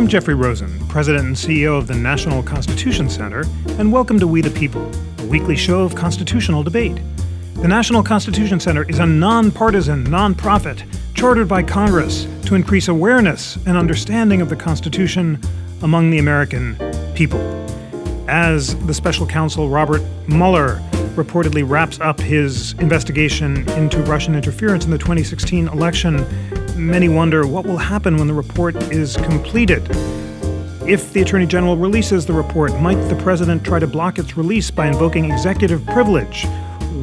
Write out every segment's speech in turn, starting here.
I'm Jeffrey Rosen, President and CEO of the National Constitution Center, and welcome to We the People, a weekly show of constitutional debate. The National Constitution Center is a nonpartisan nonprofit chartered by Congress to increase awareness and understanding of the Constitution among the American people. As the special counsel Robert Mueller reportedly wraps up his investigation into Russian interference in the 2016 election, many wonder what will happen when the report is completed. If the Attorney General releases the report, might the President try to block its release by invoking executive privilege?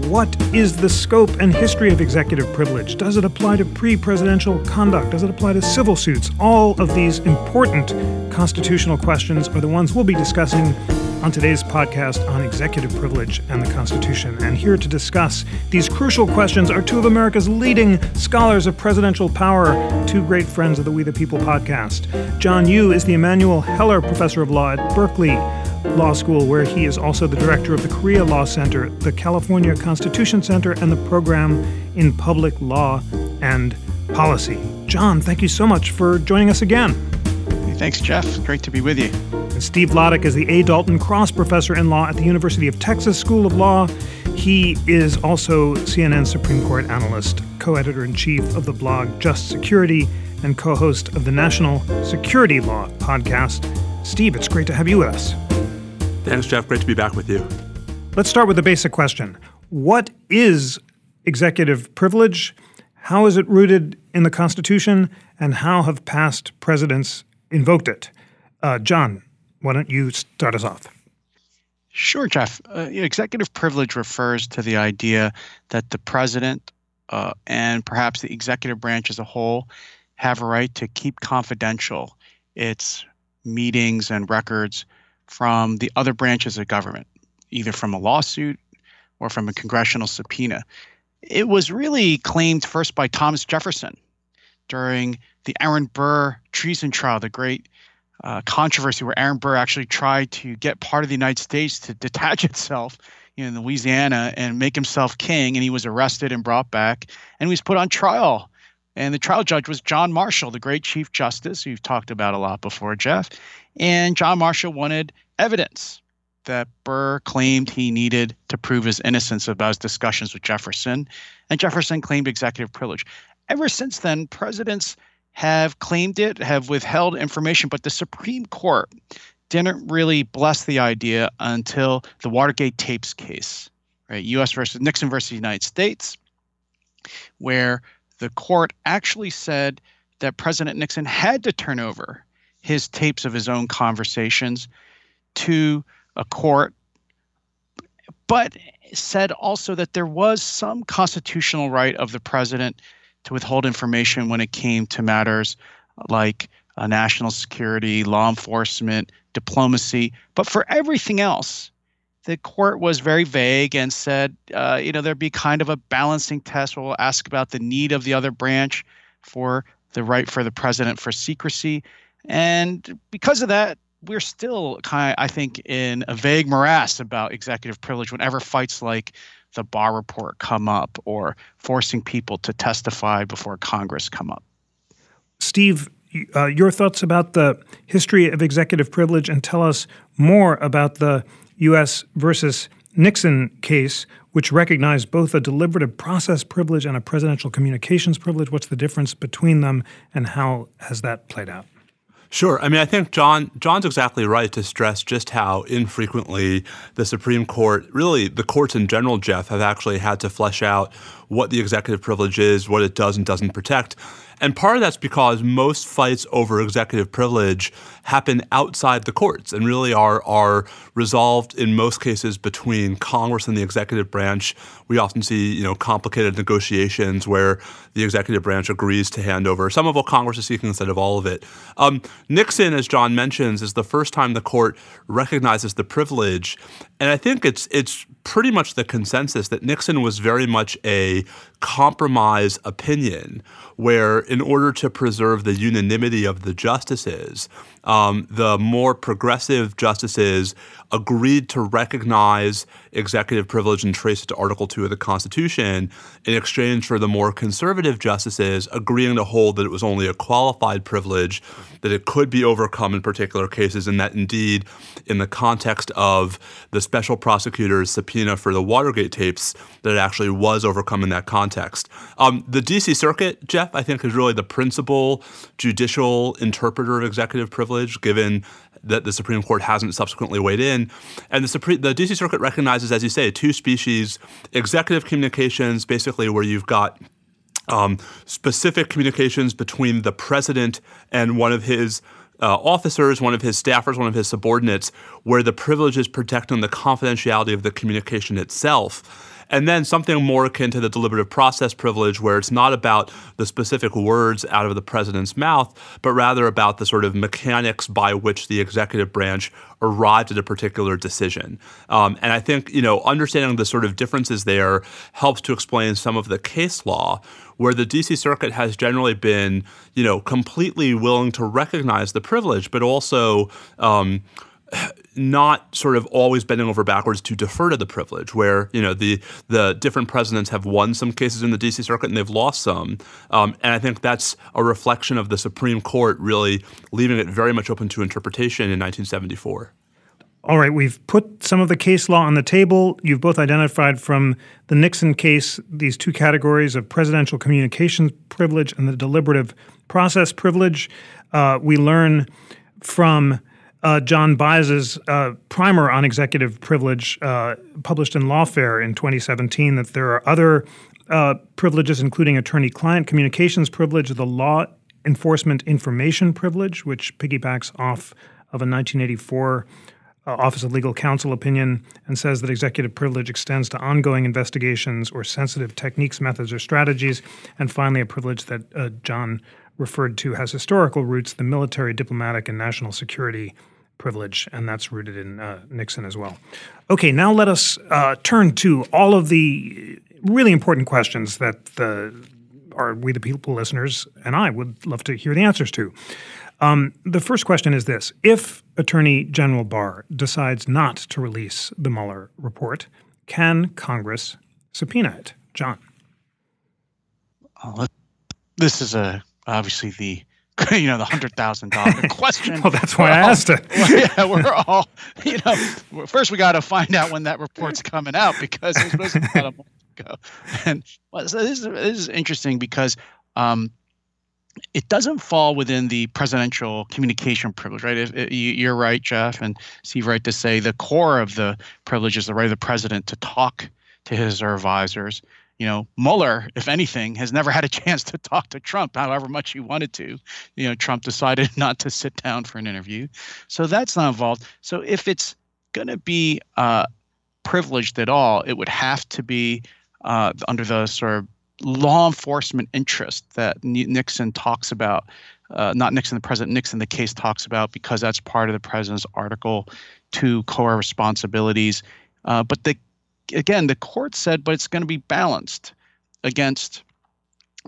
What is the scope and history of executive privilege? Does it apply to pre presidential conduct? Does it apply to civil suits? All of these important constitutional questions are the ones we'll be discussing on today's podcast on executive privilege and the Constitution. And here to discuss these crucial questions are two of America's leading scholars of presidential power, two great friends of the We the People podcast. John Yoo is the Emanuel Heller Professor of Law at Berkeley Law School, where he is also the director of the Korea Law Center, the California Constitution Center, and the program in public law and policy. John, thank you so much for joining us again. Thanks, Jeff. Great to be with you. And Steve Vladeck is the A. Dalton Cross Professor in Law at the University of Texas School of Law. He is also CNN Supreme Court analyst, co editor in chief of the blog Just Security, and co host of the National Security Law podcast. Steve, it's great to have you with us. Thanks, Jeff. Great to be back with you. Let's start with the basic question What is executive privilege? How is it rooted in the Constitution? And how have past presidents invoked it? Uh, John, why don't you start us off? Sure, Jeff. Uh, executive privilege refers to the idea that the president uh, and perhaps the executive branch as a whole have a right to keep confidential its meetings and records from the other branches of government, either from a lawsuit or from a congressional subpoena. It was really claimed first by Thomas Jefferson during the Aaron Burr treason trial, the great uh, controversy where Aaron Burr actually tried to get part of the United States to detach itself you know, in Louisiana and make himself king, and he was arrested and brought back, and he was put on trial. And the trial judge was John Marshall, the great Chief Justice, who you've talked about a lot before, Jeff. And John Marshall wanted evidence that Burr claimed he needed to prove his innocence about his discussions with Jefferson, and Jefferson claimed executive privilege. Ever since then, presidents have claimed it, have withheld information, but the Supreme Court didn't really bless the idea until the Watergate tapes case, right? U.S. versus Nixon versus United States, where the court actually said that President Nixon had to turn over his tapes of his own conversations to a court, but said also that there was some constitutional right of the president to withhold information when it came to matters like uh, national security, law enforcement, diplomacy. But for everything else, the court was very vague and said, uh, you know, there'd be kind of a balancing test where we'll ask about the need of the other branch for the right for the president for secrecy. And because of that, we're still kind of, I think, in a vague morass about executive privilege whenever fights like the Barr report come up or forcing people to testify before Congress come up. Steve, uh, your thoughts about the history of executive privilege and tell us more about the U.S. versus Nixon case, which recognized both a deliberative process privilege and a presidential communications privilege. What's the difference between them, and how has that played out? Sure. I mean, I think John John's exactly right to stress just how infrequently the Supreme Court, really the courts in general, Jeff, have actually had to flesh out what the executive privilege is, what it does and doesn't protect. And part of that's because most fights over executive privilege happen outside the courts and really are are resolved in most cases between Congress and the executive branch. We often see, you know, complicated negotiations where the executive branch agrees to hand over some of what Congress is seeking instead of all of it. Um, Nixon, as John mentions, is the first time the court recognizes the privilege, and I think it's it's pretty much the consensus that Nixon was very much a compromise opinion where in order to preserve the unanimity of the justices, um, the more progressive justices agreed to recognize executive privilege and trace it to Article 2 of the Constitution in exchange for the more conservative justices agreeing to hold that it was only a qualified privilege, that it could be overcome in particular cases, and that indeed, in the context of the special prosecutor's subpoena for the Watergate tapes, that it actually was overcome in that context. Um, the DC Circuit, Jeff, I think, is really the principal judicial interpreter of executive privilege, given that the Supreme Court hasn't subsequently weighed in. And the Supreme, the DC Circuit recognizes, as you say, two species: executive communications, basically where you've got um, specific communications between the president and one of his uh, officers, one of his staffers, one of his subordinates, where the privilege is protecting the confidentiality of the communication itself. And then something more akin to the deliberative process privilege, where it's not about the specific words out of the president's mouth, but rather about the sort of mechanics by which the executive branch arrived at a particular decision. Um, and I think, you know, understanding the sort of differences there helps to explain some of the case law where the DC Circuit has generally been, you know, completely willing to recognize the privilege, but also um, not sort of always bending over backwards to defer to the privilege, where you know the the different presidents have won some cases in the D.C. Circuit and they've lost some, um, and I think that's a reflection of the Supreme Court really leaving it very much open to interpretation in 1974. All right, we've put some of the case law on the table. You've both identified from the Nixon case these two categories of presidential communications privilege and the deliberative process privilege. Uh, we learn from uh, John Baez's uh, primer on executive privilege, uh, published in Lawfare in 2017, that there are other uh, privileges, including attorney-client communications privilege, the law enforcement information privilege, which piggybacks off of a 1984 uh, Office of Legal Counsel opinion and says that executive privilege extends to ongoing investigations or sensitive techniques, methods, or strategies. And finally, a privilege that uh, John referred to has historical roots, the military, diplomatic, and national security privilege, and that's rooted in uh, Nixon as well. Okay, now let us uh, turn to all of the really important questions that the are we the people listeners and I would love to hear the answers to. Um, the first question is this: If Attorney General Barr decides not to release the Mueller report, can Congress subpoena it? John. This is a obviously the you know the hundred thousand dollar question. well, that's why we're I all, asked it. yeah, we're all you know. First, we got to find out when that report's coming out because it was supposed to be about a month ago. And well, so this is this is interesting because um, it doesn't fall within the presidential communication privilege, right? If, if, you're right, Jeff, and Steve, right to say the core of the privilege is the right of the president to talk to his or advisors you know, Mueller, if anything, has never had a chance to talk to Trump, however much he wanted to. You know, Trump decided not to sit down for an interview. So that's not involved. So if it's going to be uh, privileged at all, it would have to be uh, under the sort of law enforcement interest that Nixon talks about. Uh, not Nixon, the president Nixon, the case talks about because that's part of the president's Article 2 core responsibilities. Uh, but the again, the court said, but it's going to be balanced against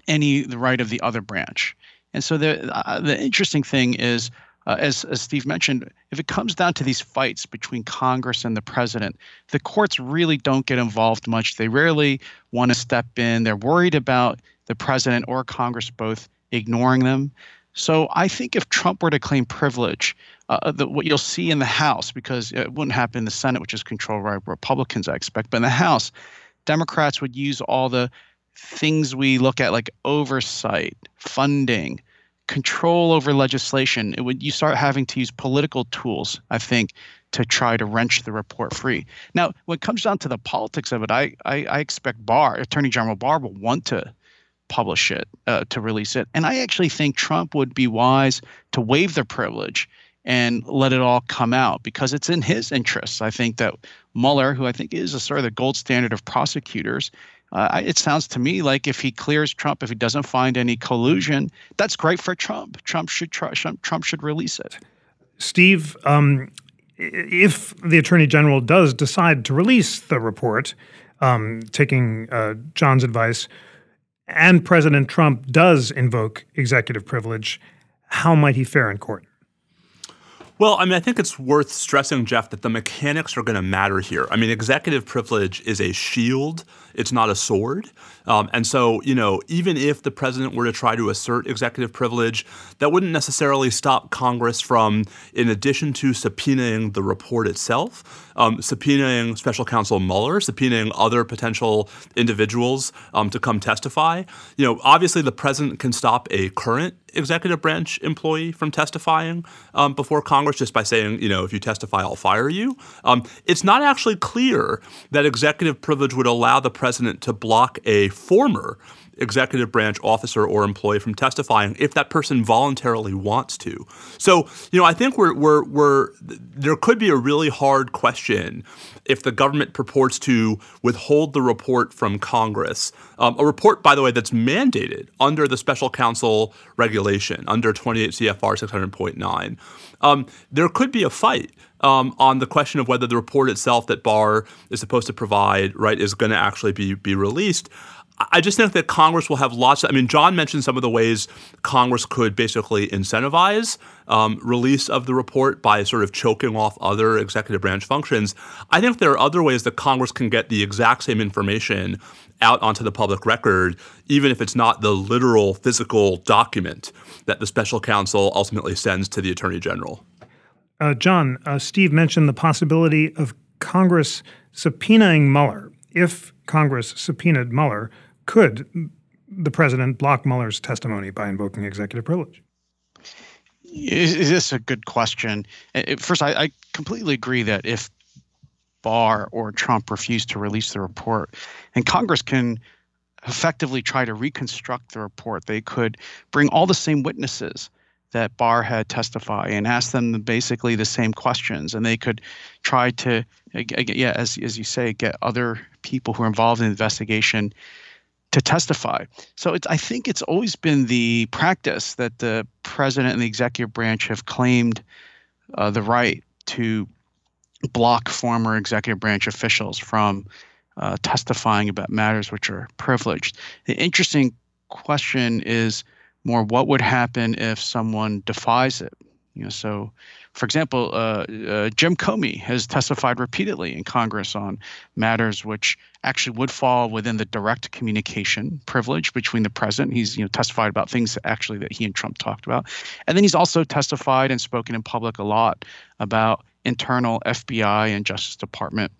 any the right of the other branch. And so the uh, the interesting thing is, uh, as as Steve mentioned, if it comes down to these fights between Congress and the president, the courts really don't get involved much. They rarely want to step in. They're worried about the president or Congress both ignoring them. So I think if Trump were to claim privilege, uh, the, what you'll see in the House, because it wouldn't happen in the Senate, which is controlled by Republicans, I expect, but in the House, Democrats would use all the things we look at like oversight, funding, control over legislation. It would you start having to use political tools, I think, to try to wrench the report free. Now, when it comes down to the politics of it, I I, I expect Barr, Attorney General Barr, will want to publish it, uh, to release it. And I actually think Trump would be wise to waive the privilege and let it all come out because it's in his interests. I think that Mueller, who I think is a sort of the gold standard of prosecutors, uh, it sounds to me like if he clears Trump, if he doesn't find any collusion, that's great for Trump. Trump should Trump should release it. Steve, um, if the attorney general does decide to release the report, um, taking uh, John's advice, and President Trump does invoke executive privilege, how might he fare in court? Well, I mean, I think it's worth stressing, Jeff, that the mechanics are going to matter here. I mean, executive privilege is a shield, it's not a sword. Um, and so, you know, even if the president were to try to assert executive privilege, that wouldn't necessarily stop Congress from, in addition to subpoenaing the report itself, um, subpoenaing special counsel Mueller, subpoenaing other potential individuals um, to come testify. You know, obviously the president can stop a current executive branch employee from testifying um, before Congress just by saying, you know, if you testify, I'll fire you. Um, it's not actually clear that executive privilege would allow the president to block a former executive branch officer or employee from testifying if that person voluntarily wants to. So, you know, I think we're, we're, we're there could be a really hard question if the government purports to withhold the report from Congress, um, a report, by the way, that's mandated under the special counsel regulation, under 28 CFR 600.9. Um, there could be a fight um, on the question of whether the report itself that Barr is supposed to provide, right, is going to actually be be released. I just think that Congress will have lots. Of, I mean, John mentioned some of the ways Congress could basically incentivize um, release of the report by sort of choking off other executive branch functions. I think there are other ways that Congress can get the exact same information out onto the public record, even if it's not the literal physical document that the special counsel ultimately sends to the attorney general. Uh, John, uh, Steve mentioned the possibility of Congress subpoenaing Mueller. If Congress subpoenaed Mueller, could the president block Mueller's testimony by invoking executive privilege? Is this a good question? First, I, I completely agree that if Barr or Trump refuse to release the report, and Congress can effectively try to reconstruct the report, they could bring all the same witnesses that Barr had testify and ask them basically the same questions, and they could try to, yeah, as as you say, get other people who are involved in the investigation to testify. So I think it's always been the practice that the president and the executive branch have claimed uh, the right to block former executive branch officials from uh, testifying about matters which are privileged. The interesting question is more what would happen if someone defies it? You know, so for example, uh, uh, Jim Comey has testified repeatedly in Congress on matters which actually would fall within the direct communication privilege between the president. He's you know testified about things actually that he and Trump talked about, and then he's also testified and spoken in public a lot about internal FBI and Justice Department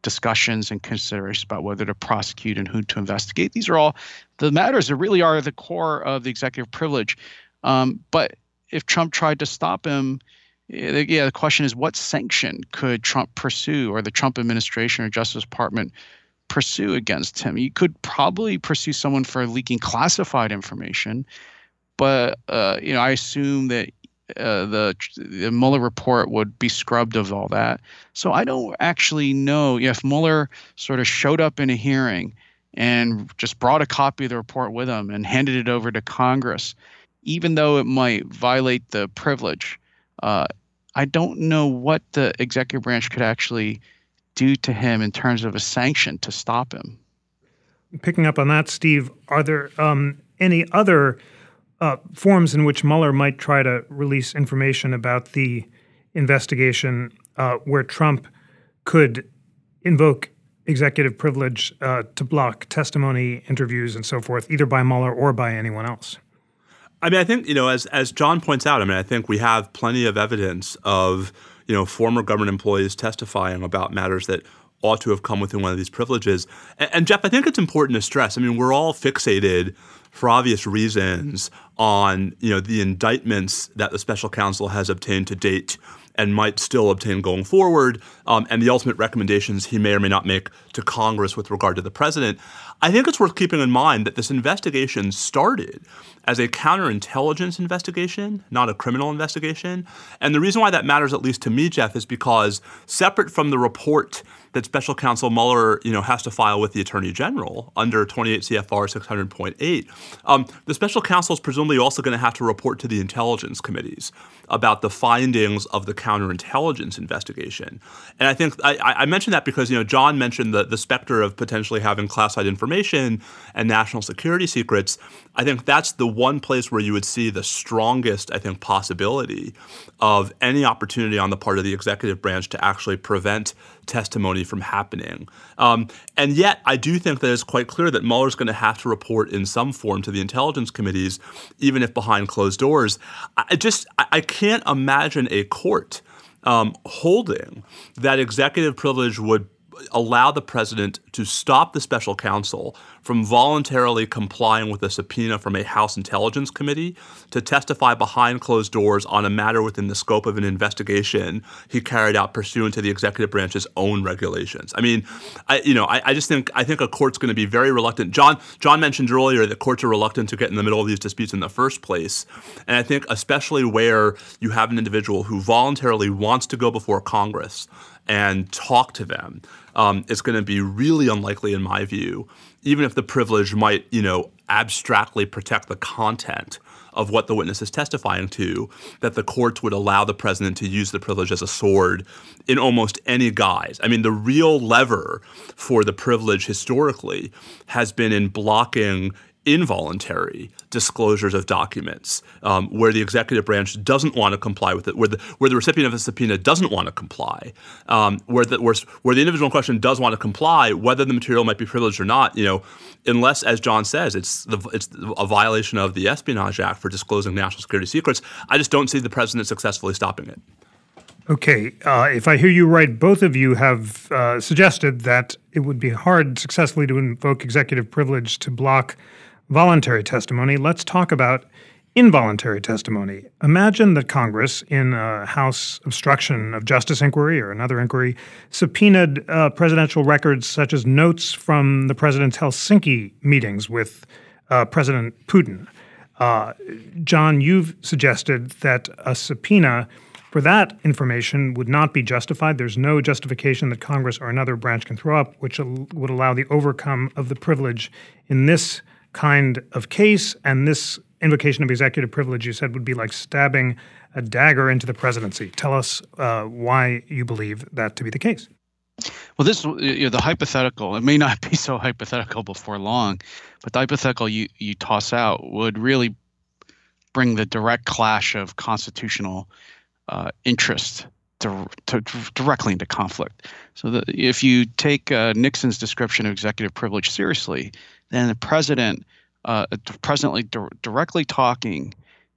discussions and considerations about whether to prosecute and who to investigate. These are all the matters that really are the core of the executive privilege. Um, but if Trump tried to stop him, yeah, the question is what sanction could Trump pursue or the Trump administration or Justice Department pursue against him? You could probably pursue someone for leaking classified information, but uh, you know I assume that uh, the the Mueller report would be scrubbed of all that. So I don't actually know if Mueller sort of showed up in a hearing and just brought a copy of the report with him and handed it over to Congress, even though it might violate the privilege uh, I don't know what the executive branch could actually do to him in terms of a sanction to stop him. Picking up on that, Steve, are there um, any other uh, forms in which Mueller might try to release information about the investigation uh, where Trump could invoke executive privilege uh, to block testimony, interviews, and so forth, either by Mueller or by anyone else? I mean, I think you know, as as John points out, I mean, I think we have plenty of evidence of you know former government employees testifying about matters that ought to have come within one of these privileges. And, and Jeff, I think it's important to stress. I mean, we're all fixated for obvious reasons on you know the indictments that the special counsel has obtained to date and might still obtain going forward, um, and the ultimate recommendations he may or may not make to Congress with regard to the president. I think it's worth keeping in mind that this investigation started as a counterintelligence investigation, not a criminal investigation. And the reason why that matters, at least to me, Jeff, is because separate from the report that Special Counsel Mueller, you know, has to file with the Attorney General under 28 CFR 600.8, um, the Special Counsel is presumably also going to have to report to the intelligence committees about the findings of the counterintelligence investigation. And I think I, I, mentioned that because you know John mentioned the the specter of potentially having classified information and national security secrets. I think that's the one place where you would see the strongest, I think, possibility of any opportunity on the part of the executive branch to actually prevent testimony from happening. Um, and yet, I do think that it's quite clear that Mueller's going to have to report in some form to the intelligence committees, even if behind closed doors. I just I can't imagine a court um, holding that executive privilege would allow the president to stop the special counsel from voluntarily complying with a subpoena from a House Intelligence Committee to testify behind closed doors on a matter within the scope of an investigation he carried out pursuant to the executive branch's own regulations. I mean, I, you know, I, I just think I think a court's going to be very reluctant. John John mentioned earlier that courts are reluctant to get in the middle of these disputes in the first place, and I think especially where you have an individual who voluntarily wants to go before Congress and talk to them um, it's going to be really unlikely, in my view, even if the privilege might, you know, abstractly protect the content of what the witness is testifying to, that the courts would allow the president to use the privilege as a sword in almost any guise. I mean, the real lever for the privilege historically has been in blocking involuntary disclosures of documents um, where the executive branch doesn't want to comply with it, where the, where the recipient of a subpoena doesn't want to comply, um, where, the, where, where the individual in question does want to comply, whether the material might be privileged or not, you know, unless, as John says, it's, the, it's a violation of the Espionage Act for disclosing national security secrets, I just don't see the president successfully stopping it. Okay, uh, if I hear you right, both of you have uh, suggested that it would be hard successfully to invoke executive privilege to block voluntary testimony, let's talk about involuntary testimony. Imagine that Congress, in a House obstruction of justice inquiry or another inquiry, subpoenaed uh, presidential records such as notes from the president's Helsinki meetings with uh, President Putin. Uh, John, you've suggested that a subpoena for that information would not be justified. There's no justification that Congress or another branch can throw up which would allow the overcome of the privilege in this kind of case. And this invocation of executive privilege, you said, would be like stabbing a dagger into the presidency. Tell us uh, why you believe that to be the case. Well, this you know, the hypothetical. It may not be so hypothetical before long, but the hypothetical you you toss out would really bring the direct clash of constitutional uh, interest to, directly into conflict. So if you take uh, Nixon's description of executive privilege seriously, then the president, uh, presently di- directly talking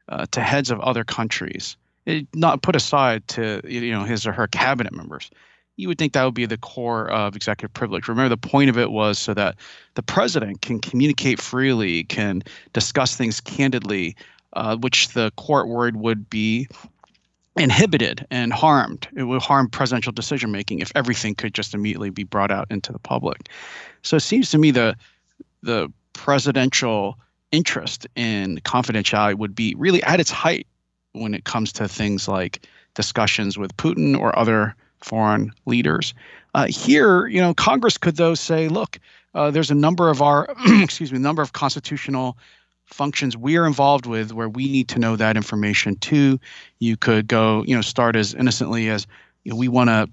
uh, to heads of other countries, it, not put aside to you know his or her cabinet members. You would think that would be the core of executive privilege. Remember, the point of it was so that the president can communicate freely, can discuss things candidly, uh, which the court word would be inhibited and harmed. It would harm presidential decision making if everything could just immediately be brought out into the public. So it seems to me the the presidential interest in confidentiality would be really at its height when it comes to things like discussions with Putin or other foreign leaders. Uh, here, you know, Congress could though say, look, uh, there's a number of our, excuse me, number of constitutional functions we are involved with where we need to know that information too. You could go, you know, start as innocently as you know, we want to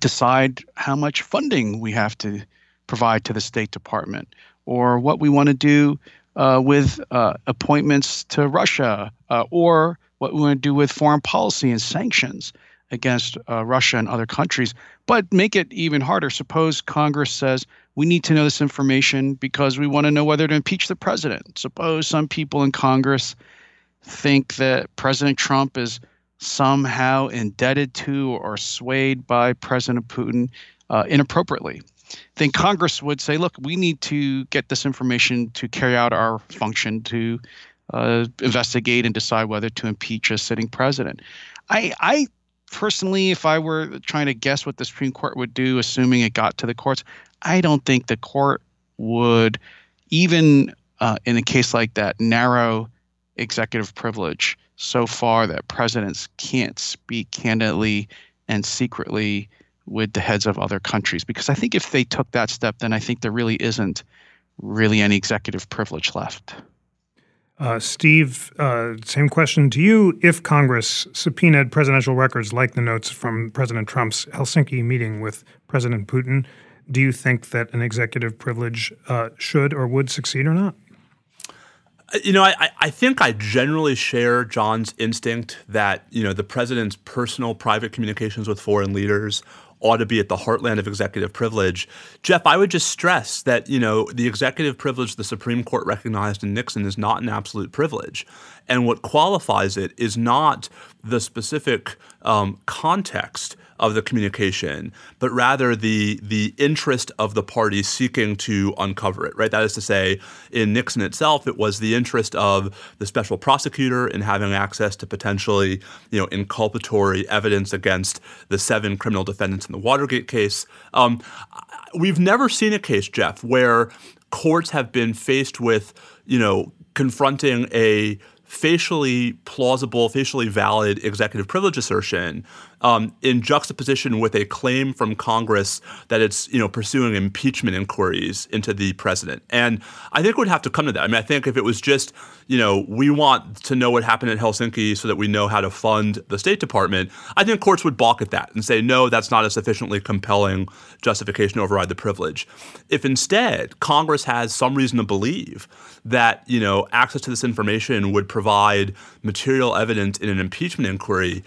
decide how much funding we have to provide to the State Department or what we want to do uh, with uh, appointments to Russia uh, or what we want to do with foreign policy and sanctions against uh, Russia and other countries. But make it even harder. Suppose Congress says, we need to know this information because we want to know whether to impeach the president. Suppose some people in Congress think that President Trump is somehow indebted to or swayed by President Putin uh, inappropriately. Then Congress would say, look, we need to get this information to carry out our function to uh, investigate and decide whether to impeach a sitting president. I, I personally, if I were trying to guess what the Supreme Court would do, assuming it got to the courts, I don't think the court would, even uh, in a case like that, narrow executive privilege so far that presidents can't speak candidly and secretly with the heads of other countries. Because I think if they took that step, then I think there really isn't really any executive privilege left. Uh, Steve, uh, same question to you. If Congress subpoenaed presidential records like the notes from President Trump's Helsinki meeting with President Putin, do you think that an executive privilege uh, should or would succeed or not? You know, I, I think I generally share John's instinct that, you know, the president's personal private communications with foreign leaders ought to be at the heartland of executive privilege. Jeff, I would just stress that, you know, the executive privilege the Supreme Court recognized in Nixon is not an absolute privilege. And what qualifies it is not the specific um, context of the communication, but rather the the interest of the party seeking to uncover it. Right. That is to say, in Nixon itself, it was the interest of the special prosecutor in having access to potentially, you know, inculpatory evidence against the seven criminal defendants in the Watergate case. Um, we've never seen a case, Jeff, where courts have been faced with, you know, confronting a facially plausible, facially valid executive privilege assertion um, in juxtaposition with a claim from Congress that it's you know pursuing impeachment inquiries into the president. And I think we'd have to come to that. I mean, I think if it was just you know we want to know what happened in Helsinki so that we know how to fund the State Department, I think courts would balk at that and say no, that's not a sufficiently compelling justification to override the privilege. If instead Congress has some reason to believe that you know access to this information would provide material evidence in an impeachment inquiry,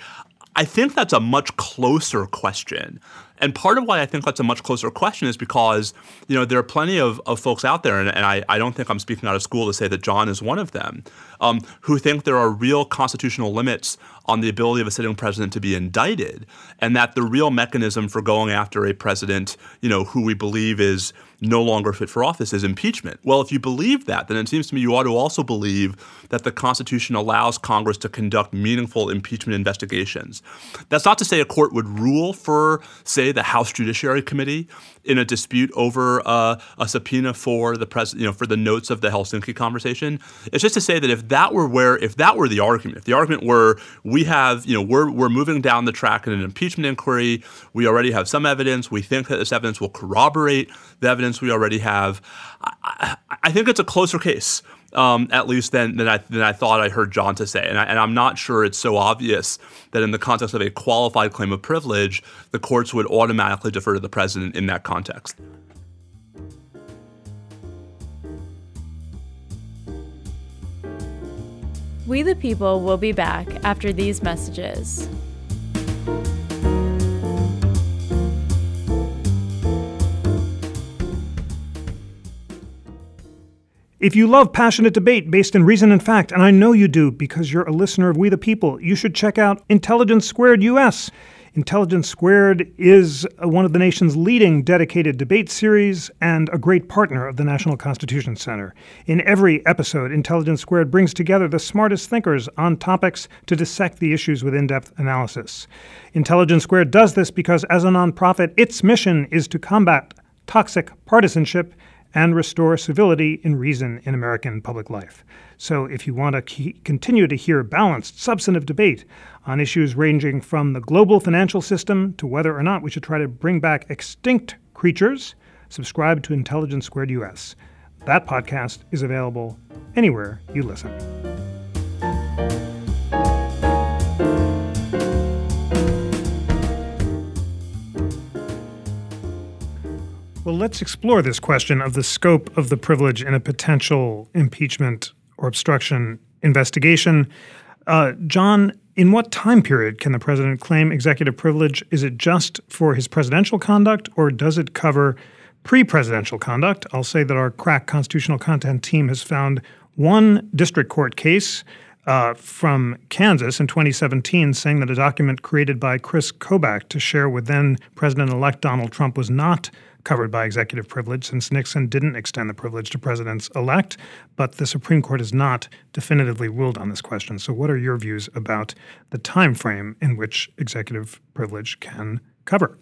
I think that's a much closer question. And part of why I think that's a much closer question is because, you know, there are plenty of, of folks out there, and, and I, I don't think I'm speaking out of school to say that John is one of them, um, who think there are real constitutional limits on the ability of a sitting president to be indicted, and that the real mechanism for going after a president, you know, who we believe is no longer fit for office is impeachment. Well, if you believe that, then it seems to me you ought to also believe that the Constitution allows Congress to conduct meaningful impeachment investigations. That's not to say a court would rule for, say, the House Judiciary Committee in a dispute over uh, a subpoena for the president, you know, for the notes of the Helsinki conversation. It's just to say that if that were where, if that were the argument, if the argument were we have, you know, we're we're moving down the track in an impeachment inquiry, we already have some evidence, we think that this evidence will corroborate the evidence we already have. I, I think it's a closer case um, at least than, than I, than I thought I heard John to say. And, I, and I'm not sure it's so obvious that in the context of a qualified claim of privilege, the courts would automatically defer to the president in that context. We the People will be back after these messages. If you love passionate debate based in reason and fact, and I know you do because you're a listener of We the People, you should check out Intelligence Squared US. Intelligence Squared is uh, one of the nation's leading dedicated debate series and a great partner of the National Constitution Center. In every episode, Intelligence Squared brings together the smartest thinkers on topics to dissect the issues with in depth analysis. Intelligence Squared does this because, as a nonprofit, its mission is to combat toxic partisanship and restore civility and reason in American public life. So, if you want to ke- continue to hear balanced, substantive debate on issues ranging from the global financial system to whether or not we should try to bring back extinct creatures, subscribe to Intelligence Squared US. That podcast is available anywhere you listen. Well, let's explore this question of the scope of the privilege in a potential impeachment or obstruction investigation. Uh, John, in what time period can the president claim executive privilege? Is it just for his presidential conduct, or does it cover pre presidential conduct? I'll say that our crack constitutional content team has found one district court case uh, from Kansas in 2017 saying that a document created by Chris Kobach to share with then President elect Donald Trump was not covered by executive privilege since Nixon didn't extend the privilege to presidents elect, but the Supreme Court has not definitively ruled on this question. So what are your views about the time frame in which executive privilege can cover?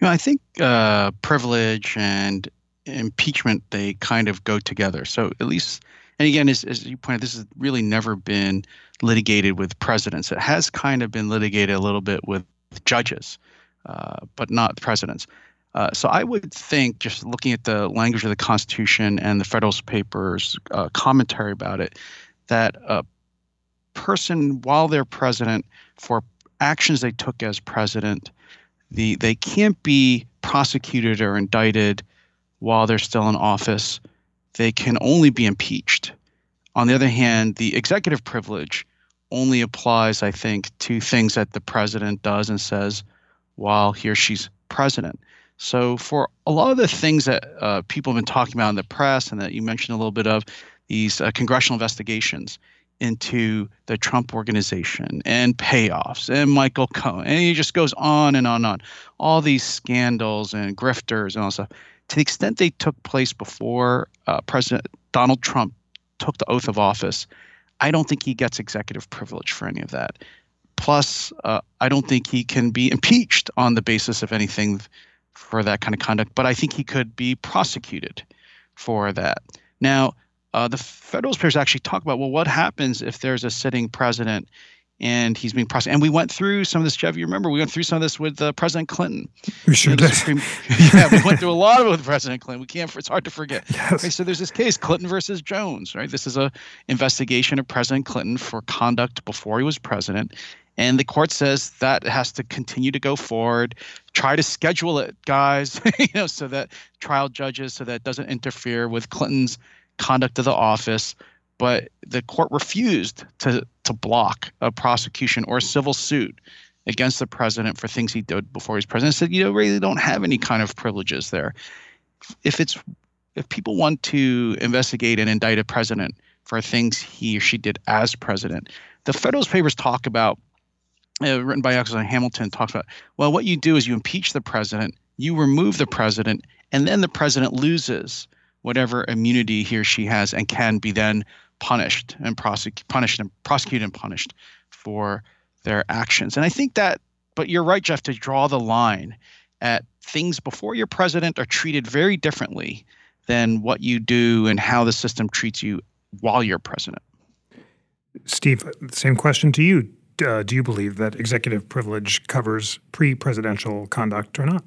You know, I think uh, privilege and impeachment they kind of go together. So at least and again, as, as you pointed, this has really never been litigated with presidents. It has kind of been litigated a little bit with judges, uh, but not presidents. Uh, so I would think, just looking at the language of the Constitution and the Federalist Papers uh, commentary about it, that a person, while they're president, for actions they took as president, the they can't be prosecuted or indicted while they're still in office. They can only be impeached. On the other hand, the executive privilege only applies, I think, to things that the president does and says while he or she's president. So, for a lot of the things that uh, people have been talking about in the press and that you mentioned a little bit of, these uh, congressional investigations into the Trump organization and payoffs and Michael Cohen, and he just goes on and on and on. All these scandals and grifters and all stuff. To the extent they took place before uh, President Donald Trump took the oath of office, I don't think he gets executive privilege for any of that. Plus, uh, I don't think he can be impeached on the basis of anything for that kind of conduct, but I think he could be prosecuted for that. Now, uh, the Federalist Papers actually talk about well, what happens if there's a sitting president and he's being prosecuted? And we went through some of this, Jeff. You remember we went through some of this with uh, President Clinton. We sure did. Supreme, yeah, we went through a lot of it with President Clinton. We can't. It's hard to forget. Yes. Okay, so there's this case, Clinton versus Jones. Right. This is a investigation of President Clinton for conduct before he was president, and the court says that has to continue to go forward. Try to schedule it, guys, you know, so that trial judges, so that it doesn't interfere with Clinton's conduct of the office. But the court refused to to block a prosecution or a civil suit against the president for things he did before he was president. Said you know really don't have any kind of privileges there. If it's if people want to investigate and indict a president for things he or she did as president, the Federalist Papers talk about uh, written by Alexander Hamilton talks about well what you do is you impeach the president you remove the president and then the president loses whatever immunity he or she has and can be then punished and prosec- punished and prosecuted and punished for their actions and i think that but you're right jeff to draw the line at things before you're president are treated very differently than what you do and how the system treats you while you're president Steve, same question to you. Uh, do you believe that executive privilege covers pre-presidential conduct or not?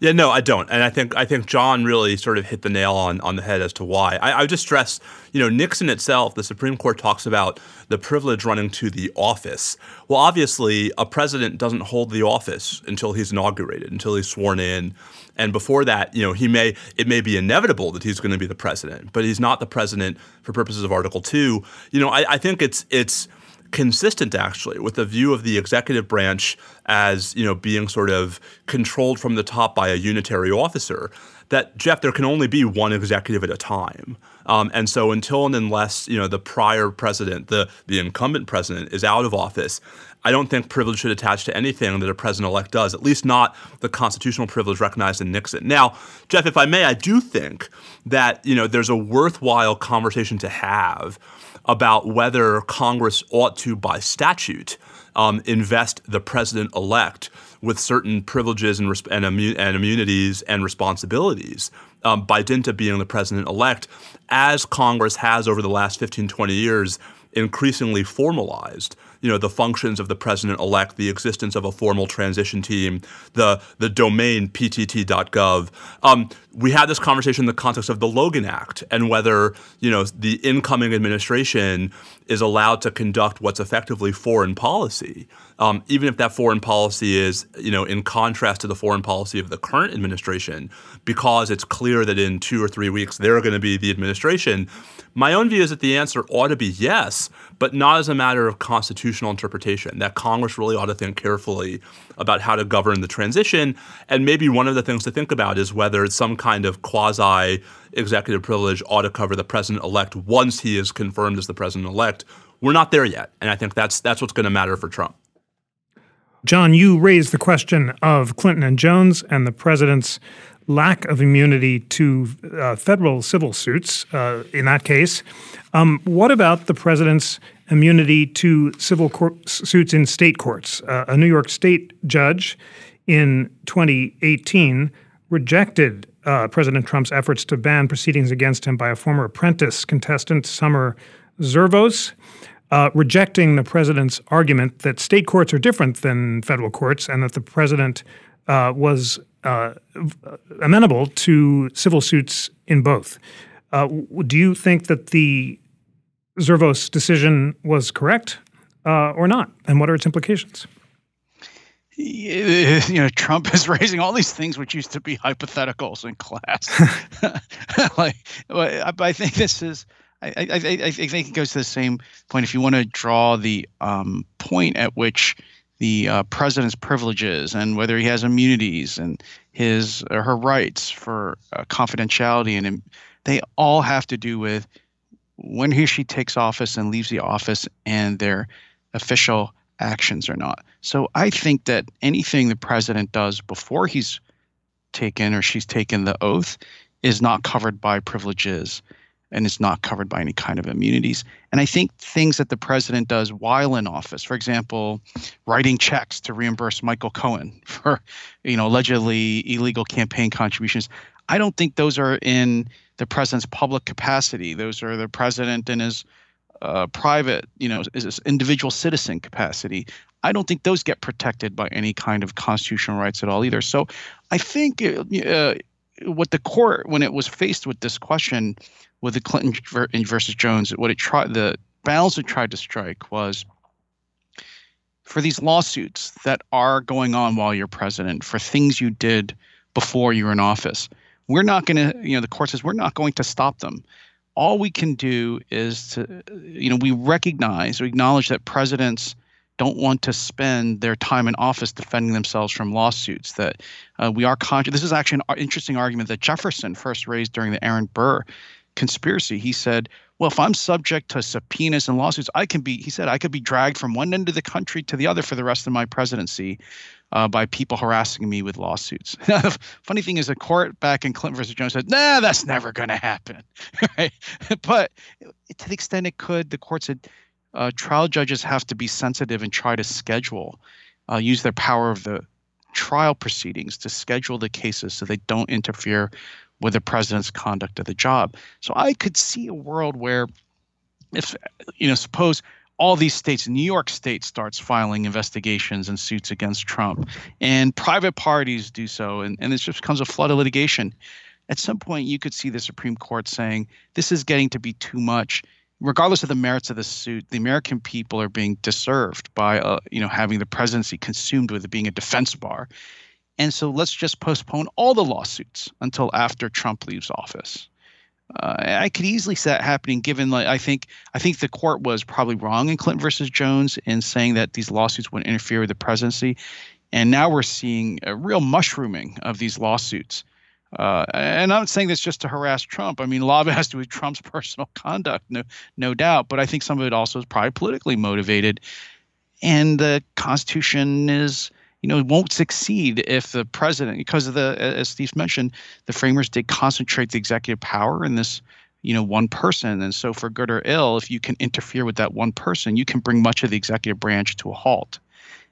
Yeah, no, I don't, and I think I think John really sort of hit the nail on on the head as to why. I, I would just stress, you know, Nixon itself, the Supreme Court talks about the privilege running to the office. Well, obviously, a president doesn't hold the office until he's inaugurated, until he's sworn in, and before that, you know, he may it may be inevitable that he's going to be the president, but he's not the president for purposes of Article Two. You know, I, I think it's it's consistent actually with the view of the executive branch as you know being sort of controlled from the top by a unitary officer that jeff there can only be one executive at a time um, and so until and unless you know the prior president the the incumbent president is out of office I don't think privilege should attach to anything that a president-elect does, at least not the constitutional privilege recognized in Nixon. Now, Jeff, if I may, I do think that you know there's a worthwhile conversation to have about whether Congress ought to, by statute, um, invest the president elect with certain privileges and, and, immu- and immunities and responsibilities um, by dint of being the president elect, as Congress has over the last 15, 20 years increasingly formalized you know the functions of the president elect, the existence of a formal transition team, the the domain ptt.gov. Um, we had this conversation in the context of the Logan Act and whether you know the incoming administration is allowed to conduct what's effectively foreign policy, um, even if that foreign policy is you know in contrast to the foreign policy of the current administration, because it's clear that in two or three weeks they're going to be the administration. My own view is that the answer ought to be yes, but not as a matter of constitutional interpretation. That Congress really ought to think carefully about how to govern the transition. And maybe one of the things to think about is whether some kind of quasi executive privilege ought to cover the president elect once he is confirmed as the president elect. We're not there yet. And I think that's that's what's going to matter for Trump. John, you raised the question of Clinton and Jones and the president's lack of immunity to uh, federal civil suits uh, in that case. Um, what about the president's immunity to civil suits in state courts? Uh, a New York State judge in 2018 rejected uh, President Trump's efforts to ban proceedings against him by a former apprentice contestant, Summer Zervos. Uh, rejecting the president's argument that state courts are different than federal courts and that the president uh, was uh, amenable to civil suits in both. Uh, do you think that the Zervos decision was correct uh, or not? And what are its implications? You know, Trump is raising all these things which used to be hypotheticals in class. like, I think this is. I, I, I, think it goes to the same point. If you want to draw the um, point at which the uh, president's privileges and whether he has immunities and his or her rights for uh, confidentiality and they all have to do with when he or she takes office and leaves the office and their official actions or not. So I think that anything the president does before he's taken or she's taken the oath is not covered by privileges and is not covered by any kind of immunities. And I think things that the president does while in office, for example, writing checks to reimburse Michael Cohen for, you know, allegedly illegal campaign contributions, I don't think those are in the president's public capacity. Those are the president in his uh, private, you know, his individual citizen capacity. I don't think those get protected by any kind of constitutional rights at all either. So I think uh, uh what the court, when it was faced with this question, with the Clinton versus Jones, what it tried, the balance it tried to strike was for these lawsuits that are going on while you're president for things you did before you were in office. We're not going to, you know, the court says we're not going to stop them. All we can do is to, you know, we recognize, we acknowledge that presidents don't want to spend their time in office defending themselves from lawsuits. That uh, we are conscious. This is actually an interesting argument that Jefferson first raised during the Aaron Burr conspiracy. He said, well, if I'm subject to subpoenas and lawsuits, I can be, he said, I could be dragged from one end of the country to the other for the rest of my presidency uh, by people harassing me with lawsuits. Funny thing is, the court back in Clinton versus Jones said, nah, that's never going to happen. right? But to the extent it could, the court said uh, trial judges have to be sensitive and try to schedule, uh, use their power of the trial proceedings to schedule the cases so they don't interfere with the president's conduct of the job. So I could see a world where, if you know, suppose all these states, New York State starts filing investigations and suits against Trump, and private parties do so, and, and it just becomes a flood of litigation. At some point, you could see the Supreme Court saying this is getting to be too much. Regardless of the merits of the suit, the American people are being deserved by, uh, you know, having the presidency consumed with it being a defense bar. And so let's just postpone all the lawsuits until after Trump leaves office. Uh, I could easily see that happening, given like I think I think the court was probably wrong in Clinton versus Jones in saying that these lawsuits wouldn't interfere with the presidency, and now we're seeing a real mushrooming of these lawsuits. Uh, and I'm not saying this just to harass Trump. I mean, a lot of it has to do with Trump's personal conduct, no, no doubt. But I think some of it also is probably politically motivated. And the Constitution is you know, won't succeed if the president, because of the, as Steve mentioned, the framers did concentrate the executive power in this, you know, one person. And so, for good or ill, if you can interfere with that one person, you can bring much of the executive branch to a halt.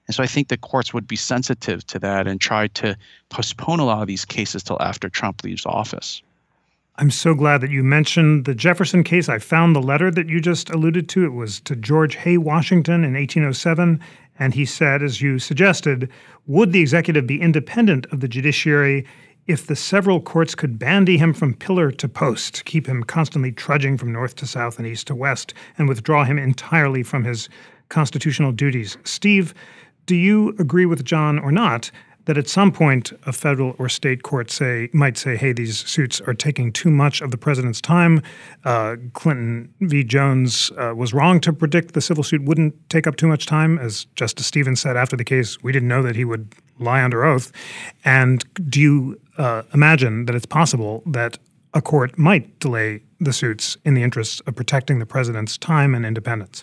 And so, I think the courts would be sensitive to that and try to postpone a lot of these cases till after Trump leaves office. I'm so glad that you mentioned the Jefferson case. I found the letter that you just alluded to. It was to George Hay Washington in 1807, and he said, as you suggested, would the executive be independent of the judiciary if the several courts could bandy him from pillar to post, keep him constantly trudging from north to south and east to west, and withdraw him entirely from his constitutional duties? Steve, do you agree with John or not that at some point a federal or state court say might say, "Hey, these suits are taking too much of the president's time." Uh, Clinton v. Jones uh, was wrong to predict the civil suit wouldn't take up too much time, as Justice Stevens said after the case. We didn't know that he would lie under oath. And do you uh, imagine that it's possible that a court might delay the suits in the interests of protecting the president's time and independence?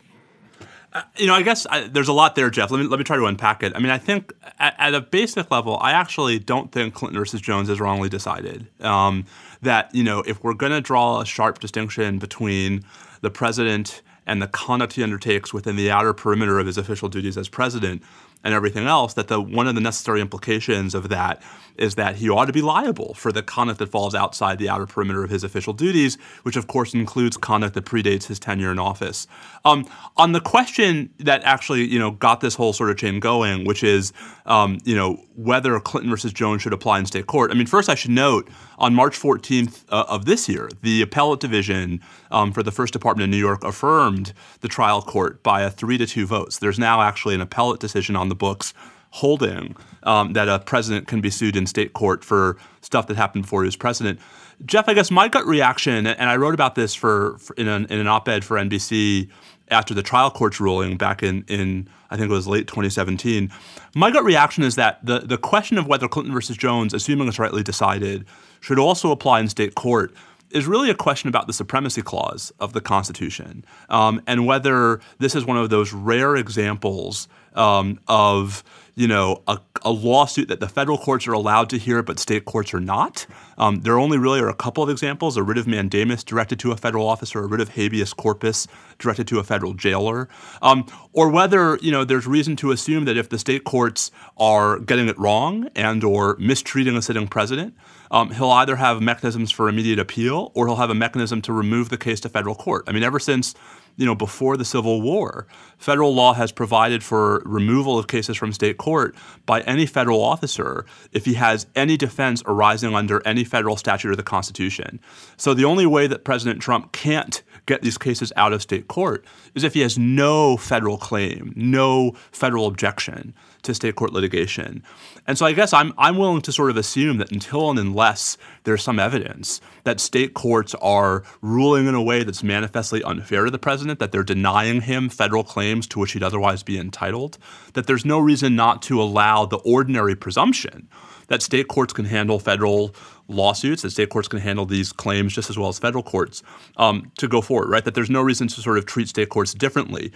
Uh, you know, I guess I, there's a lot there, Jeff. Let me let me try to unpack it. I mean, I think at, at a basic level, I actually don't think Clinton versus Jones is wrongly decided. Um, that you know, if we're going to draw a sharp distinction between the president and the conduct he undertakes within the outer perimeter of his official duties as president, and everything else, that the one of the necessary implications of that is that he ought to be liable for the conduct that falls outside the outer perimeter of his official duties, which of course includes conduct that predates his tenure in office. Um, on the question that actually, you know, got this whole sort of chain going, which is, um, you know, whether Clinton versus Jones should apply in state court. I mean, first I should note on March 14th uh, of this year, the appellate division um, for the First Department of New York affirmed the trial court by a three to two votes. There's now actually an appellate decision on the books holding um, that a president can be sued in state court for stuff that happened before he was president. Jeff, I guess my gut reaction, and I wrote about this for, for in, an, in an op-ed for NBC after the trial court's ruling back in, in I think it was late 2017. My gut reaction is that the, the question of whether Clinton versus Jones, assuming it's rightly decided, should also apply in state court is really a question about the supremacy clause of the Constitution um, and whether this is one of those rare examples um, of you know, a, a, lawsuit that the federal courts are allowed to hear, but state courts are not. Um, there only really are a couple of examples: a writ of mandamus directed to a federal officer, a writ of habeas corpus directed to a federal jailer, um, or whether you know there's reason to assume that if the state courts are getting it wrong and or mistreating a sitting president, um, he'll either have mechanisms for immediate appeal or he'll have a mechanism to remove the case to federal court. I mean, ever since you know, before the Civil War, federal law has provided for removal of cases from state court by any federal officer if he has any defense arising under any federal statute or the Constitution. So the only way that President Trump can't get these cases out of state court is if he has no federal claim, no federal objection to state court litigation. And so I guess I'm I'm willing to sort of assume that until and unless there's some evidence that state courts are ruling in a way that's manifestly unfair to the president, that they're denying him federal claims to which he'd otherwise be entitled, that there's no reason not to allow the ordinary presumption that state courts can handle federal lawsuits, that state courts can handle these claims just as well as federal courts um, to go forward, right? That there's no reason to sort of treat state courts differently.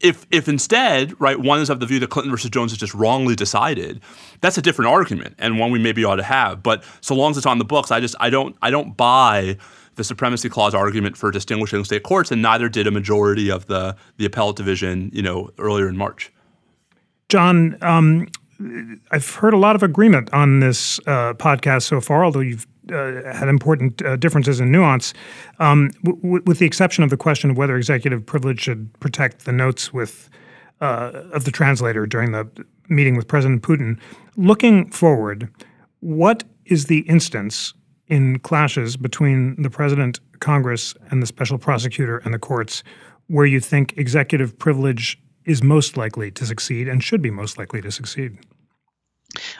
If if instead, right, one is of the view that Clinton versus Jones is just wrongly decided, that's a different argument and one we maybe ought to have. But so long as it's on the books, I just I don't I don't buy the supremacy clause argument for distinguishing state courts, and neither did a majority of the the appellate division, you know, earlier in March. John, um, I've heard a lot of agreement on this uh, podcast so far, although you've uh, had important uh, differences in nuance, um, w- with the exception of the question of whether executive privilege should protect the notes with uh, of the translator during the meeting with President Putin. Looking forward, what is the instance in clashes between the president, Congress, and the special prosecutor and the courts where you think executive privilege is most likely to succeed and should be most likely to succeed?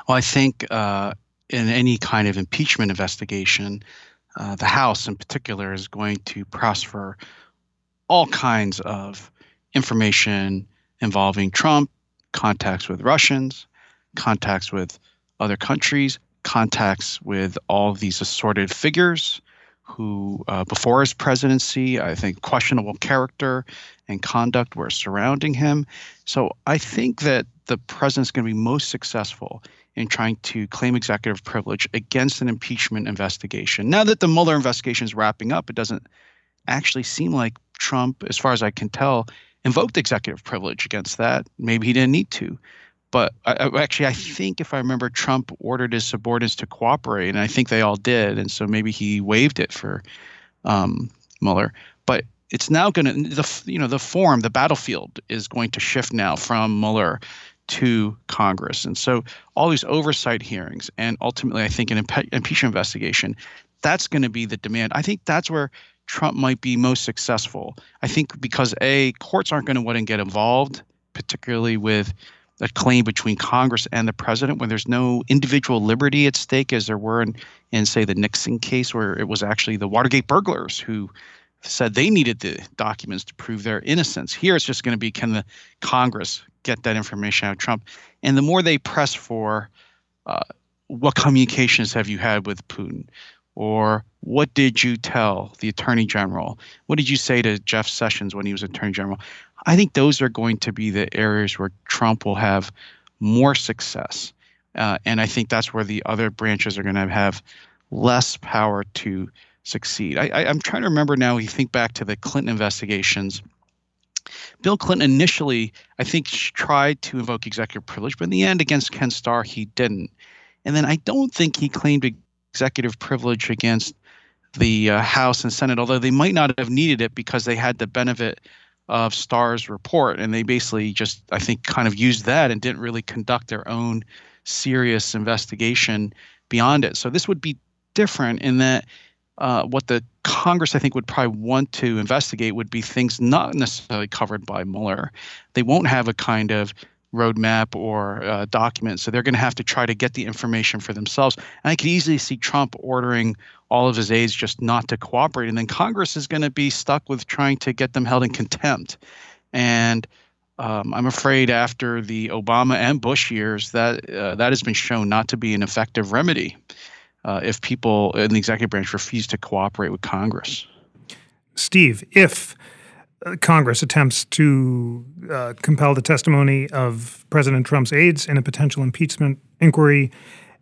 Well, I think uh, in any kind of impeachment investigation, uh, the House in particular is going to prosper all kinds of information involving Trump, contacts with Russians, contacts with other countries, contacts with all these assorted figures who, uh, before his presidency, I think questionable character and conduct were surrounding him. So I think that the president's going to be most successful in trying to claim executive privilege against an impeachment investigation. Now that the Mueller investigation is wrapping up, it doesn't actually seem like Trump, as far as I can tell, invoked executive privilege against that. Maybe he didn't need to. But I, actually, I think if I remember, Trump ordered his subordinates to cooperate, and I think they all did. And so maybe he waived it for um, Mueller. But it's now going to the you know the form, the battlefield is going to shift now from Mueller to Congress, and so all these oversight hearings, and ultimately, I think an impe- impeachment investigation, that's going to be the demand. I think that's where Trump might be most successful. I think because a courts aren't going to want to get involved, particularly with a claim between Congress and the president when there's no individual liberty at stake, as there were in, in say, the Nixon case, where it was actually the Watergate burglars who said they needed the documents to prove their innocence. Here it's just going to be can the Congress get that information out of Trump? And the more they press for uh, what communications have you had with Putin? Or what did you tell the attorney general? What did you say to Jeff Sessions when he was attorney general? I think those are going to be the areas where Trump will have more success. Uh, and I think that's where the other branches are going to have less power to succeed. I, am trying to remember now, you think back to the Clinton investigations. Bill Clinton initially, I think, tried to invoke executive privilege, but in the end, against Ken Starr, he didn't. And then I don't think he claimed executive privilege against the uh, House and Senate, although they might not have needed it because they had the benefit of Starr's report, and they basically just, I think, kind of used that and didn't really conduct their own serious investigation beyond it. So this would be different in that uh, what the Congress, I think, would probably want to investigate would be things not necessarily covered by Mueller. They won't have a kind of roadmap or uh, document, so they're going to have to try to get the information for themselves. And I could easily see Trump ordering all of his aides just not to cooperate, and then Congress is going to be stuck with trying to get them held in contempt. And um, I'm afraid after the Obama and Bush years, that uh, that has been shown not to be an effective remedy uh, if people in the executive branch refuse to cooperate with Congress. Steve, if uh, Congress attempts to uh, compel the testimony of President Trump's aides in a potential impeachment inquiry,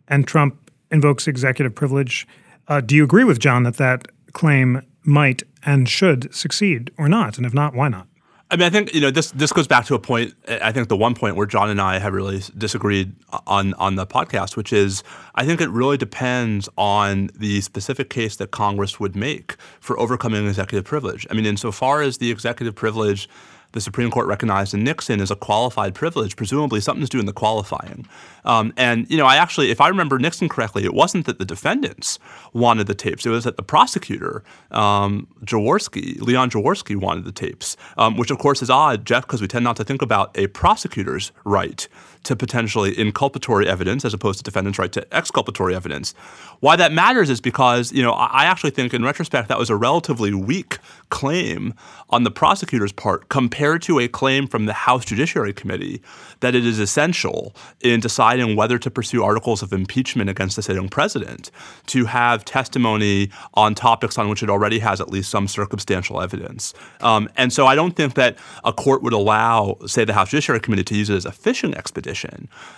and Trump invokes executive privilege, uh, do you agree with John that that claim might and should succeed or not? And if not, why not? I mean, I think you know this. This goes back to a point. I think the one point where John and I have really disagreed on on the podcast, which is I think it really depends on the specific case that Congress would make for overcoming executive privilege. I mean, insofar as the executive privilege the Supreme Court recognized in Nixon as a qualified privilege, presumably something's doing the qualifying. Um, and, you know, I actually, if I remember Nixon correctly, it wasn't that the defendants wanted the tapes. It was that the prosecutor, um, Jaworski, Leon Jaworski, wanted the tapes, um, which of course is odd, Jeff, because we tend not to think about a prosecutor's right to potentially inculpatory evidence as opposed to defendant's right to exculpatory evidence. Why that matters is because, you know, I actually think in retrospect that was a relatively weak claim on the prosecutor's part compared to a claim from the House Judiciary Committee that it is essential in deciding whether to pursue articles of impeachment against the sitting president to have testimony on topics on which it already has at least some circumstantial evidence. Um, and so I don't think that a court would allow, say, the House Judiciary Committee to use it as a fishing expedition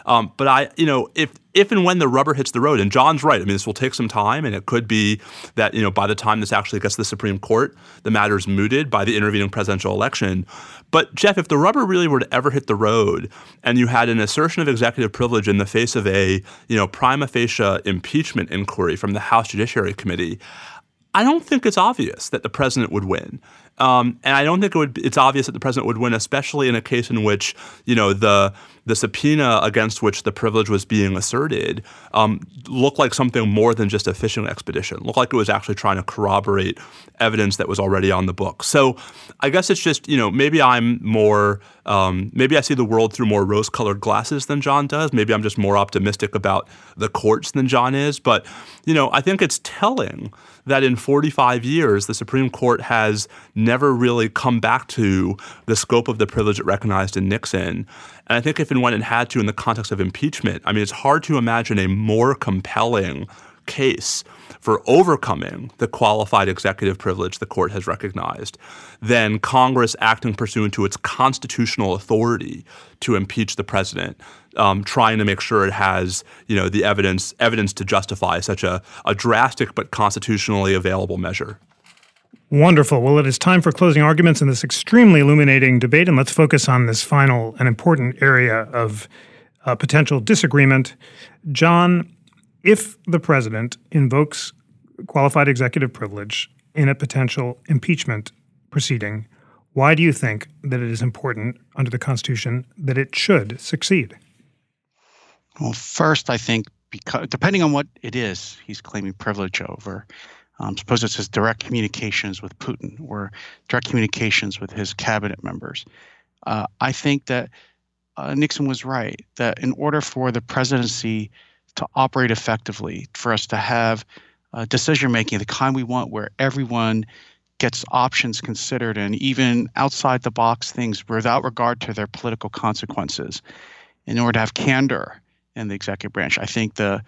um, but I, you know, if if and when the rubber hits the road, and John's right. I mean, this will take some time, and it could be that you know by the time this actually gets to the Supreme Court, the matter's mooted by the intervening presidential election. But Jeff, if the rubber really were to ever hit the road, and you had an assertion of executive privilege in the face of a you know prima facie impeachment inquiry from the House Judiciary Committee, I don't think it's obvious that the president would win. Um, and I don't think it would. It's obvious that the president would win, especially in a case in which you know the the subpoena against which the privilege was being asserted um, looked like something more than just a fishing expedition. Looked like it was actually trying to corroborate evidence that was already on the book. So I guess it's just you know maybe I'm more um, maybe I see the world through more rose-colored glasses than John does. Maybe I'm just more optimistic about the courts than John is. But you know I think it's telling that in 45 years the Supreme Court has never really come back to the scope of the privilege it recognized in Nixon. And I think if and when it had to in the context of impeachment, I mean, it's hard to imagine a more compelling case for overcoming the qualified executive privilege the court has recognized then Congress acting pursuant to its constitutional authority to impeach the president, um, trying to make sure it has you know the evidence evidence to justify such a, a drastic but constitutionally available measure. Wonderful. Well, it is time for closing arguments in this extremely illuminating debate, and let's focus on this final and important area of uh, potential disagreement. John, if the president invokes qualified executive privilege in a potential impeachment proceeding, why do you think that it is important under the Constitution that it should succeed? Well, first, I think because depending on what it is he's claiming privilege over, um, suppose it's his direct communications with Putin or direct communications with his cabinet members. Uh, I think that uh, Nixon was right that in order for the presidency to operate effectively, for us to have uh, decision making the kind we want, where everyone gets options considered and even outside the box things without regard to their political consequences, in order to have candor in the executive branch, I think the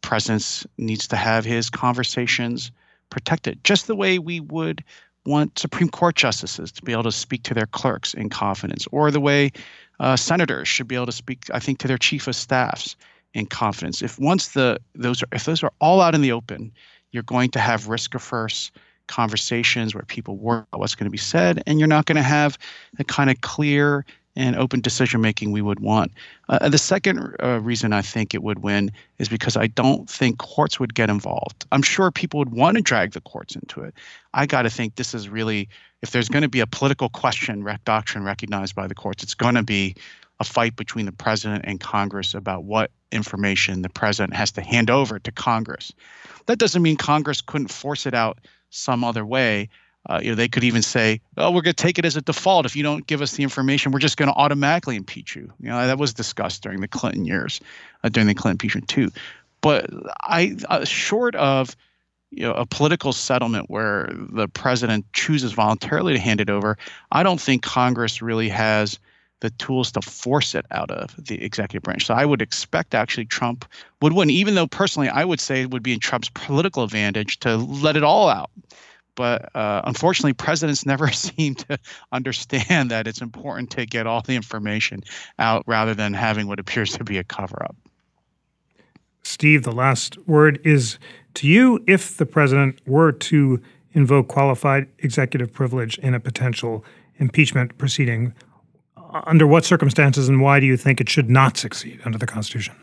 president needs to have his conversations protected, just the way we would want Supreme Court justices to be able to speak to their clerks in confidence, or the way uh, senators should be able to speak, I think, to their chief of staffs in confidence. If once the those are if those are all out in the open, you're going to have risk averse conversations where people worry about what's going to be said, and you're not going to have the kind of clear and open decision making we would want. Uh, the second uh, reason I think it would win is because I don't think courts would get involved. I'm sure people would want to drag the courts into it. I got to think this is really, if there's going to be a political question, rec doctrine recognized by the courts, it's going to be fight between the president and Congress about what information the president has to hand over to Congress. That doesn't mean Congress couldn't force it out some other way. Uh, you know, they could even say, "Oh, we're going to take it as a default. If you don't give us the information, we're just going to automatically impeach you." You know, that was discussed during the Clinton years, uh, during the Clinton impeachment too. But I, uh, short of you know a political settlement where the president chooses voluntarily to hand it over, I don't think Congress really has the tools to force it out of the executive branch. So I would expect actually Trump would win, even though personally I would say it would be in Trump's political advantage to let it all out but uh, unfortunately, presidents never seem to understand that it's important to get all the information out rather than having what appears to be a cover up. Steve, the last word is to you. If the president were to invoke qualified executive privilege in a potential impeachment proceeding, under what circumstances and why do you think it should not succeed under the Constitution?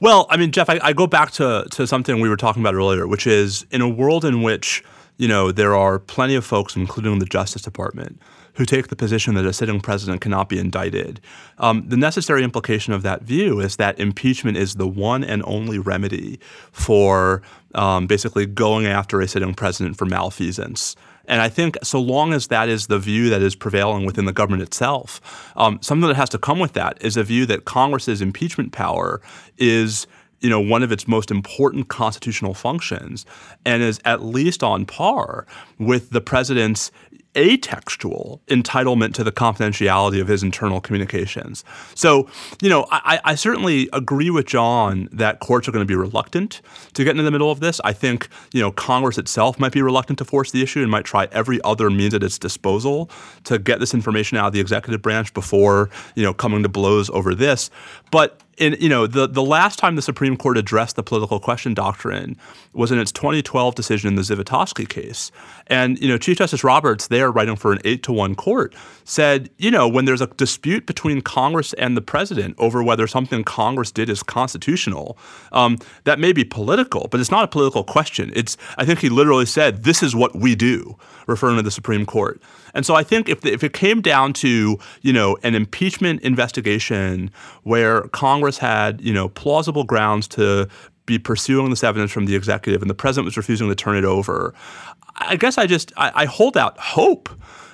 Well, I mean, Jeff, I, I go back to, to something we were talking about earlier, which is in a world in which you know, there are plenty of folks, including the Justice Department, who take the position that a sitting president cannot be indicted. Um, the necessary implication of that view is that impeachment is the one and only remedy for um, basically going after a sitting president for malfeasance. And I think so long as that is the view that is prevailing within the government itself, um, something that has to come with that is a view that Congress's impeachment power is you know, one of its most important constitutional functions and is at least on par with the president's atextual entitlement to the confidentiality of his internal communications. So, you know, I, I, certainly agree with John that courts are going to be reluctant to get into the middle of this. I think, you know, Congress itself might be reluctant to force the issue and might try every other means at its disposal to get this information out of the executive branch before, you know, coming to blows over this. But in you know the the last time the Supreme Court addressed the political question doctrine was in its 2012 decision in the Zivotofsky case, and you know Chief Justice Roberts, there writing for an eight to one court, said you know when there's a dispute between Congress and the president over whether something Congress did is constitutional, um, that may be political, but it's not a political question. It's I think he literally said this is what we do, referring to the Supreme Court. And so I think if, the, if it came down to, you know, an impeachment investigation where Congress had, you know, plausible grounds to be pursuing this evidence from the executive and the president was refusing to turn it over, I guess I just I, I hold out hope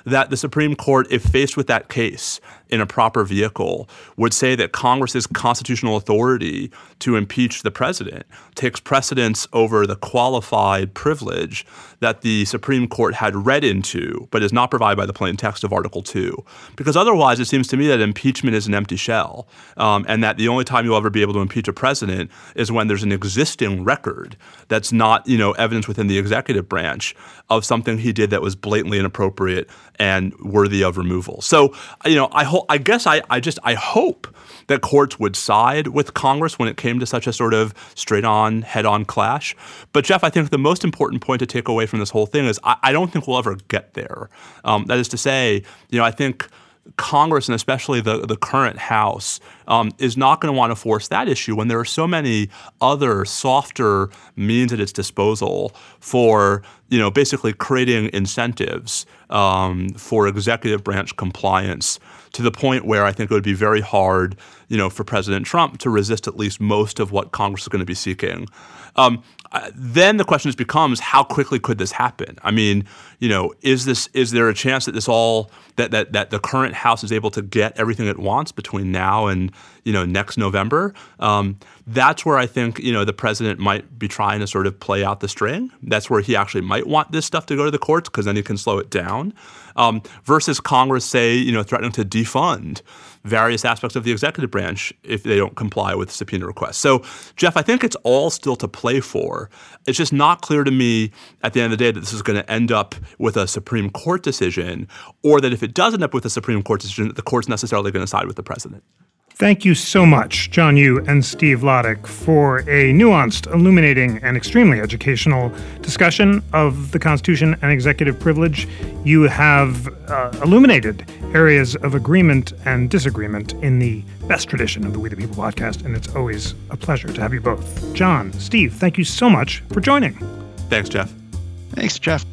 that the Supreme Court, if faced with that case in a proper vehicle, would say that Congress's constitutional authority to impeach the president takes precedence over the qualified privilege that the Supreme Court had read into, but is not provided by the plain text of Article 2. Because otherwise, it seems to me that impeachment is an empty shell, um, and that the only time you'll ever be able to impeach a president is when there's an existing record that's not, you know, evidence within the executive branch of something he did that was blatantly inappropriate and worthy of removal. So, you know, I ho- I guess I, I just I hope that courts would side with Congress when it came to such a sort of straight-on, head-on clash. But Jeff, I think the most important point to take away from this whole thing is I, I don't think we'll ever get there. Um, that is to say, you know, I think Congress and especially the, the current House um, is not going to want to force that issue when there are so many other softer means at its disposal for you know basically creating incentives um, for executive branch compliance to the point where I think it would be very hard you know for President Trump to resist at least most of what Congress is going to be seeking. Um, then the question just becomes how quickly could this happen? I mean, you know, is this is there a chance that this all that that that the current House is able to get everything it wants between now and you know next November? Um, that's where I think you know the president might be trying to sort of play out the string. That's where he actually might want this stuff to go to the courts because then he can slow it down. Um, versus Congress, say, you know, threatening to defund various aspects of the executive branch if they don't comply with subpoena requests. So, Jeff, I think it's all still to play for. It's just not clear to me at the end of the day that this is going to end up with a Supreme Court decision, or that if it does end up with a Supreme Court decision, that the court's necessarily going to side with the president. Thank you so much, John Yoo and Steve Vladeck, for a nuanced, illuminating, and extremely educational discussion of the Constitution and executive privilege. You have uh, illuminated areas of agreement and disagreement in the best tradition of the We the People podcast, and it's always a pleasure to have you both. John, Steve, thank you so much for joining. Thanks, Jeff. Thanks, Jeff.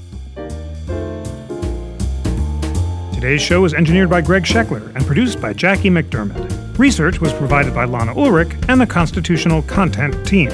Today's show was engineered by Greg Scheckler and produced by Jackie McDermott. Research was provided by Lana Ulrich and the Constitutional Content Team.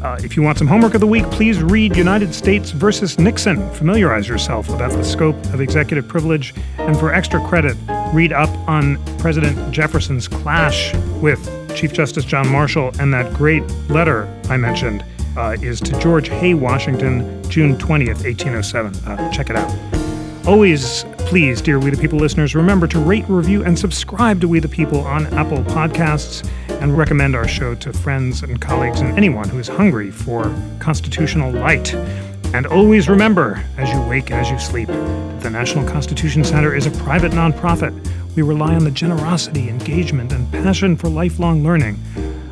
Uh, if you want some homework of the week, please read United States versus Nixon. Familiarize yourself about the scope of executive privilege. And for extra credit, read up on President Jefferson's clash with Chief Justice John Marshall and that great letter I mentioned uh, is to George Hay Washington, June 20th, 1807. Uh, check it out. Always, please, dear We the People listeners, remember to rate, review, and subscribe to We the People on Apple Podcasts and recommend our show to friends and colleagues and anyone who is hungry for constitutional light. And always remember, as you wake as you sleep, the National Constitution Center is a private nonprofit. We rely on the generosity, engagement, and passion for lifelong learning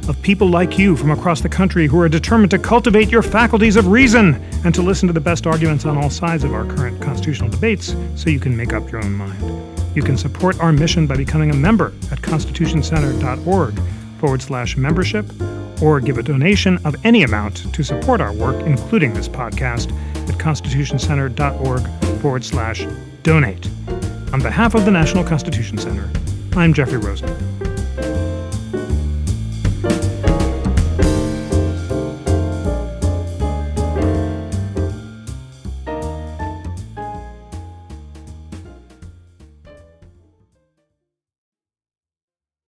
of people like you from across the country who are determined to cultivate your faculties of reason and to listen to the best arguments on all sides of our current constitutional debates so you can make up your own mind. You can support our mission by becoming a member at constitutioncenter.org forward slash membership or give a donation of any amount to support our work, including this podcast, at constitutioncenter.org forward slash donate. On behalf of the National Constitution Center, I'm Jeffrey Rosen.